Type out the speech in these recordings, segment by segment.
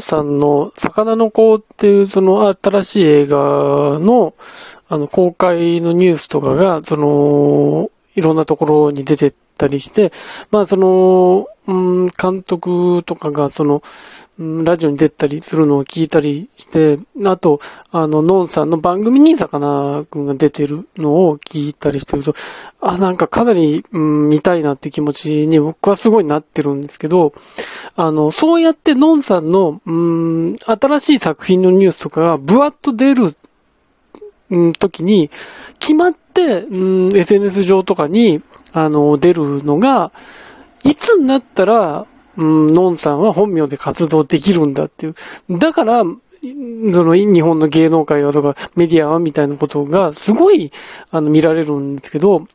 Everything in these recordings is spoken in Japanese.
さんの魚の子っていうその新しい映画のあの公開のニュースとかが、その、いろんなところに出てったりして、まあその、うん、監督とかがその、ラジオに出たりするのを聞いたりして、あと、あの、ノンさんの番組にさかなクンが出てるのを聞いたりしてると、あ、なんかかなり、うん、見たいなって気持ちに僕はすごいなってるんですけど、あの、そうやってノンさんの、うん、新しい作品のニュースとかがブワッと出る、うん、時に、決まって、うん、SNS 上とかに、あの、出るのが、いつになったら、うん、ノンさんは本名で活動できるんだっていう。だから、その、日本の芸能界はとか、メディアはみたいなことが、すごい、あの、見られるんですけど、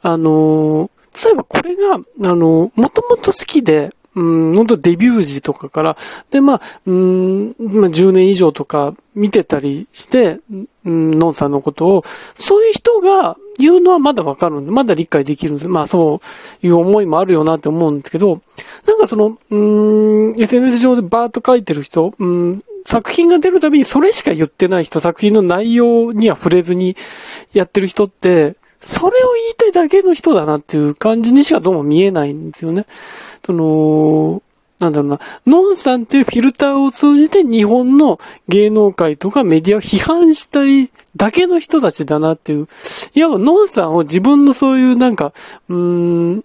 あの、例えばこれが、あの、もともと好きで、うん、本当デビュー時とかから、で、まあ、うん、まあ、10年以上とか見てたりして、うん、ノンさんのことを、そういう人が言うのはまだわかるんで、まだ理解できるんで、まあそういう思いもあるよなって思うんですけど、なんかその、うん、SNS 上でバーっと書いてる人、うん、作品が出るたびにそれしか言ってない人、作品の内容には触れずにやってる人って、それを言いたいだけの人だなっていう感じにしかどうも見えないんですよね。その、なんだろうな、ノンさんっていうフィルターを通じて日本の芸能界とかメディアを批判したいだけの人たちだなっていう。いわばノンさんを自分のそういうなんか、うーん、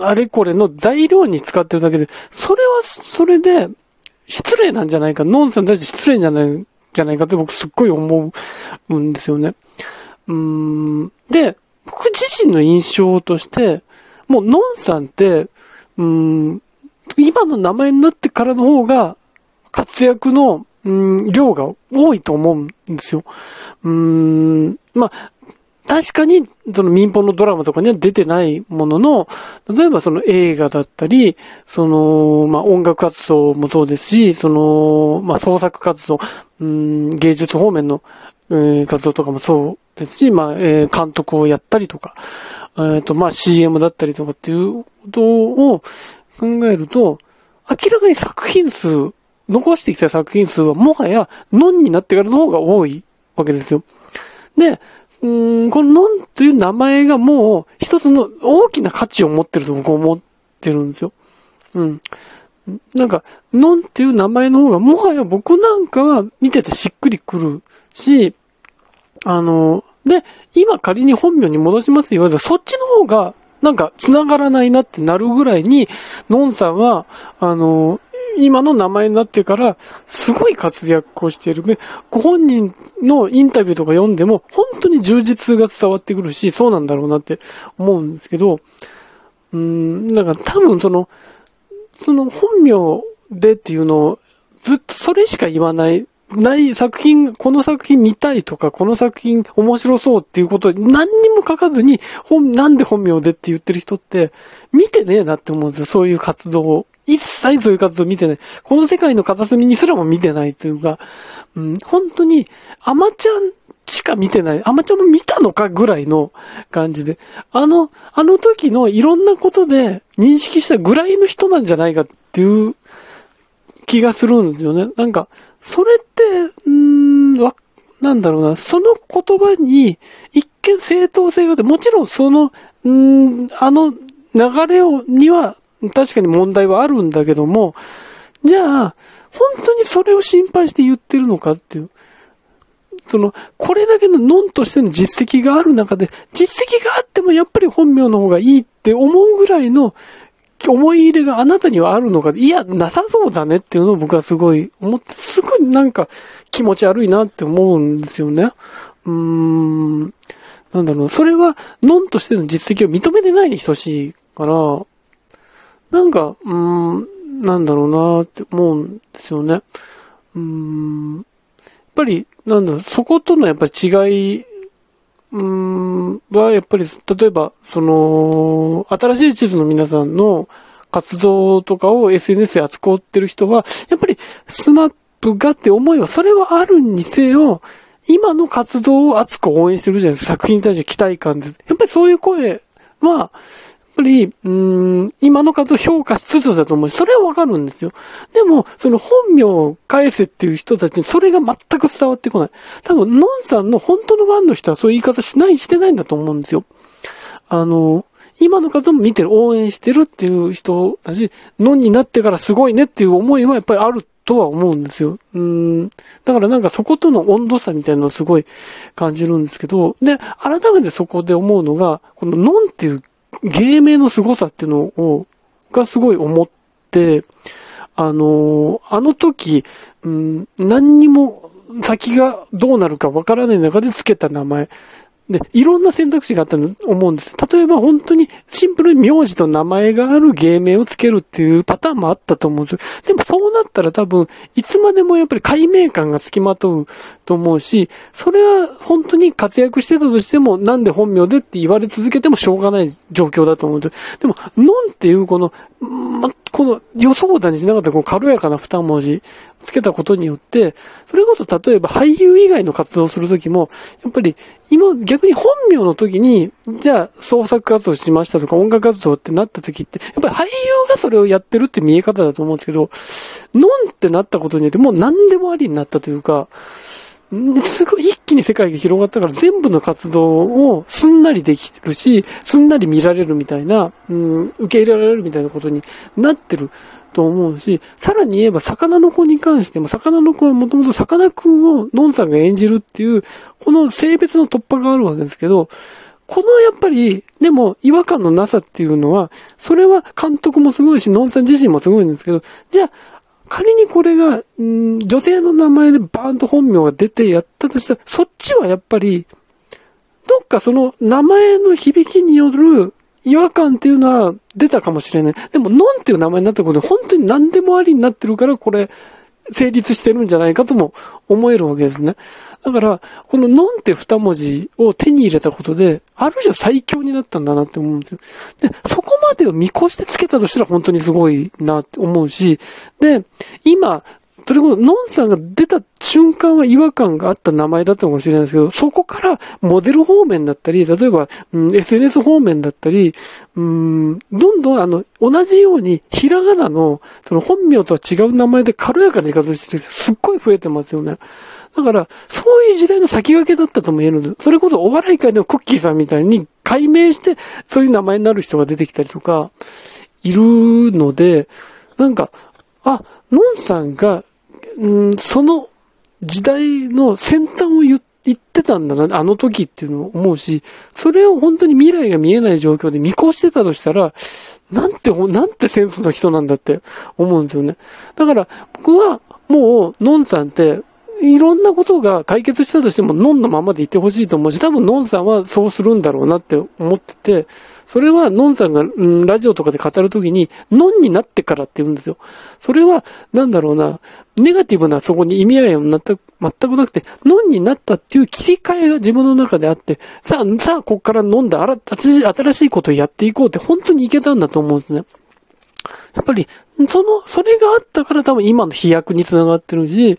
あれこれの材料に使ってるだけで、それはそれで失礼なんじゃないか、ノンさんたち失礼じゃない、じゃないかって僕すっごい思うんですよね。うーん。で、僕自身の印象として、もうノンさんって、うん、今の名前になってからの方が、活躍の、うん、量が多いと思うんですよ。うん、まあ、確かに、その民放のドラマとかには出てないものの、例えばその映画だったり、その、まあ音楽活動もそうですし、その、まあ創作活動、うん、芸術方面の、えー、活動とかもそうですし、まあ、えー、監督をやったりとか、えっ、ー、と、まあ CM だったりとかっていうことを考えると、明らかに作品数、残してきた作品数はもはや、ノンになってからの方が多いわけですよ。で、うん、このノンという名前がもう一つの大きな価値を持ってると僕は思ってるんですよ。うん。なんか、ノンっていう名前の方がもはや僕なんかは見ててしっくりくるし、あの、で、今仮に本名に戻しますよ。そっちの方が、なんか、繋がらないなってなるぐらいに、ノンさんは、あの、今の名前になってから、すごい活躍をしている。ご本人のインタビューとか読んでも、本当に充実が伝わってくるし、そうなんだろうなって思うんですけど、うん、なんか多分その、その本名でっていうのを、ずっとそれしか言わないない作品、この作品見たいとか、この作品面白そうっていうこと何にも書かずに、本、なんで本名でって言ってる人って、見てねえなって思うんですよ。そういう活動を。一切そういう活動見てない。この世界の片隅にすらも見てないというか、うん、本当に、アマちゃんしか見てない。アマちゃんも見たのかぐらいの感じで。あの、あの時のいろんなことで認識したぐらいの人なんじゃないかっていう気がするんですよね。なんか、それって、うん、なんだろうな、その言葉に一見正当性があって、もちろんその、んあの流れを、には確かに問題はあるんだけども、じゃあ、本当にそれを心配して言ってるのかっていう。その、これだけのノンとしての実績がある中で、実績があってもやっぱり本名の方がいいって思うぐらいの思い入れがあなたにはあるのか、いや、なさそうだねっていうのを僕はすごい思って、すごいなんか気持ち悪いなって思うんですよね。うーん。なんだろう、それは、ノンとしての実績を認めてないに等しいから、なんか、うーん、なんだろうなって思うんですよね。うーん。やっぱり、なんだろう、そことのやっぱ違いうん、は、やっぱり、例えば、その、新しい地図の皆さんの活動とかを SNS で扱ってる人は、やっぱり、スマップがって思いは、それはあるにせよ、今の活動を熱く応援してるじゃないですか。作品に対して期待感です。やっぱりそういう声は、ぱり、うん、今の数を評価しつつだと思うし、それはわかるんですよ。でも、その本名を返せっていう人たちにそれが全く伝わってこない。多分、ノンさんの本当のファンの人はそういう言い方しない、してないんだと思うんですよ。あの、今の数も見てる、応援してるっていう人だし、ノンになってからすごいねっていう思いはやっぱりあるとは思うんですよ。うん。だからなんかそことの温度差みたいなのをすごい感じるんですけど、で、改めてそこで思うのが、このノンっていう芸名の凄さっていうのを、がすごい思って、あのあの時、うん、何にも先がどうなるかわからない中で付けた名前。で、いろんな選択肢があったと思うんです。例えば本当にシンプルに名字と名前がある芸名をつけるっていうパターンもあったと思うんです。でもそうなったら多分、いつまでもやっぱり解明感が付きまとうと思うし、それは本当に活躍してたとしても、なんで本名でって言われ続けてもしょうがない状況だと思うんです。でも、ノンっていうこの、この予想だにしなかったこの軽やかな二文字つけたことによって、それこそ例えば俳優以外の活動をするときも、やっぱり今逆に本名の時に、じゃあ創作活動しましたとか音楽活動ってなった時って、やっぱり俳優がそれをやってるって見え方だと思うんですけど、ノンってなったことによってもう何でもありになったというか、すごい一気に世界が広がったから全部の活動をすんなりできるし、すんなり見られるみたいな、うん、受け入れられるみたいなことになってると思うし、さらに言えば魚の子に関しても、魚の子はもともと魚くんをノンさんが演じるっていう、この性別の突破があるわけですけど、このやっぱり、でも違和感のなさっていうのは、それは監督もすごいし、ノンさん自身もすごいんですけど、じゃあ、仮にこれが、ん女性の名前でバーンと本名が出てやったとしたら、そっちはやっぱり、どっかその名前の響きによる違和感っていうのは出たかもしれない。でも、ノンっていう名前になったことで本当に何でもありになってるから、これ、成立してるんじゃないかとも思えるわけですね。だから、このノンって二文字を手に入れたことで、ある種最強になったんだなって思うんですよ。で、そこまでを見越してつけたとしたら本当にすごいなって思うし、で、今、それこそ、ノンさんが出た瞬間は違和感があった名前だったかもしれないですけど、そこからモデル方面だったり、例えば、うん、SNS 方面だったり、うん、どんどんあの、同じように、ひらがなの、その本名とは違う名前で軽やかな言い方してる人、すっごい増えてますよね。だから、そういう時代の先駆けだったとも言えるんです。それこそお笑い界でもクッキーさんみたいに解明して、そういう名前になる人が出てきたりとか、いるので、なんか、あ、ノンさんがうん、その時代の先端を言ってたんだな、あの時っていうのを思うし、それを本当に未来が見えない状況で見越してたとしたら、なんて、なんてセンスの人なんだって思うんですよね。だから、僕はもう、ノンさんって、いろんなことが解決したとしても、ノンのままでいてほしいと思うし、多分ノンさんはそうするんだろうなって思ってて、それは、ノンさんが、うん、ラジオとかで語るときに、ノンになってからって言うんですよ。それは、なんだろうな、ネガティブなそこに意味合いは全く、なくて、ノンになったっていう切り替えが自分の中であって、さあ、さあ、こっから飲んだ新しいことをやっていこうって本当にいけたんだと思うんですね。やっぱり、その、それがあったから多分今の飛躍につながってるし、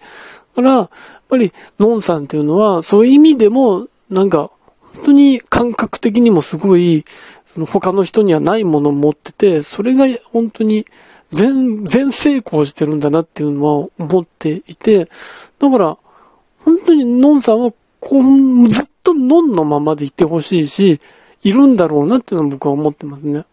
から、やっぱり、ノンさんっていうのは、そういう意味でも、なんか、本当に感覚的にもすごい、その他の人にはないものを持ってて、それが本当に全、全成功してるんだなっていうのは思っていて、だから、本当にノンさんはこう、ずっとノンのままでいてほしいし、いるんだろうなっていうのは僕は思ってますね。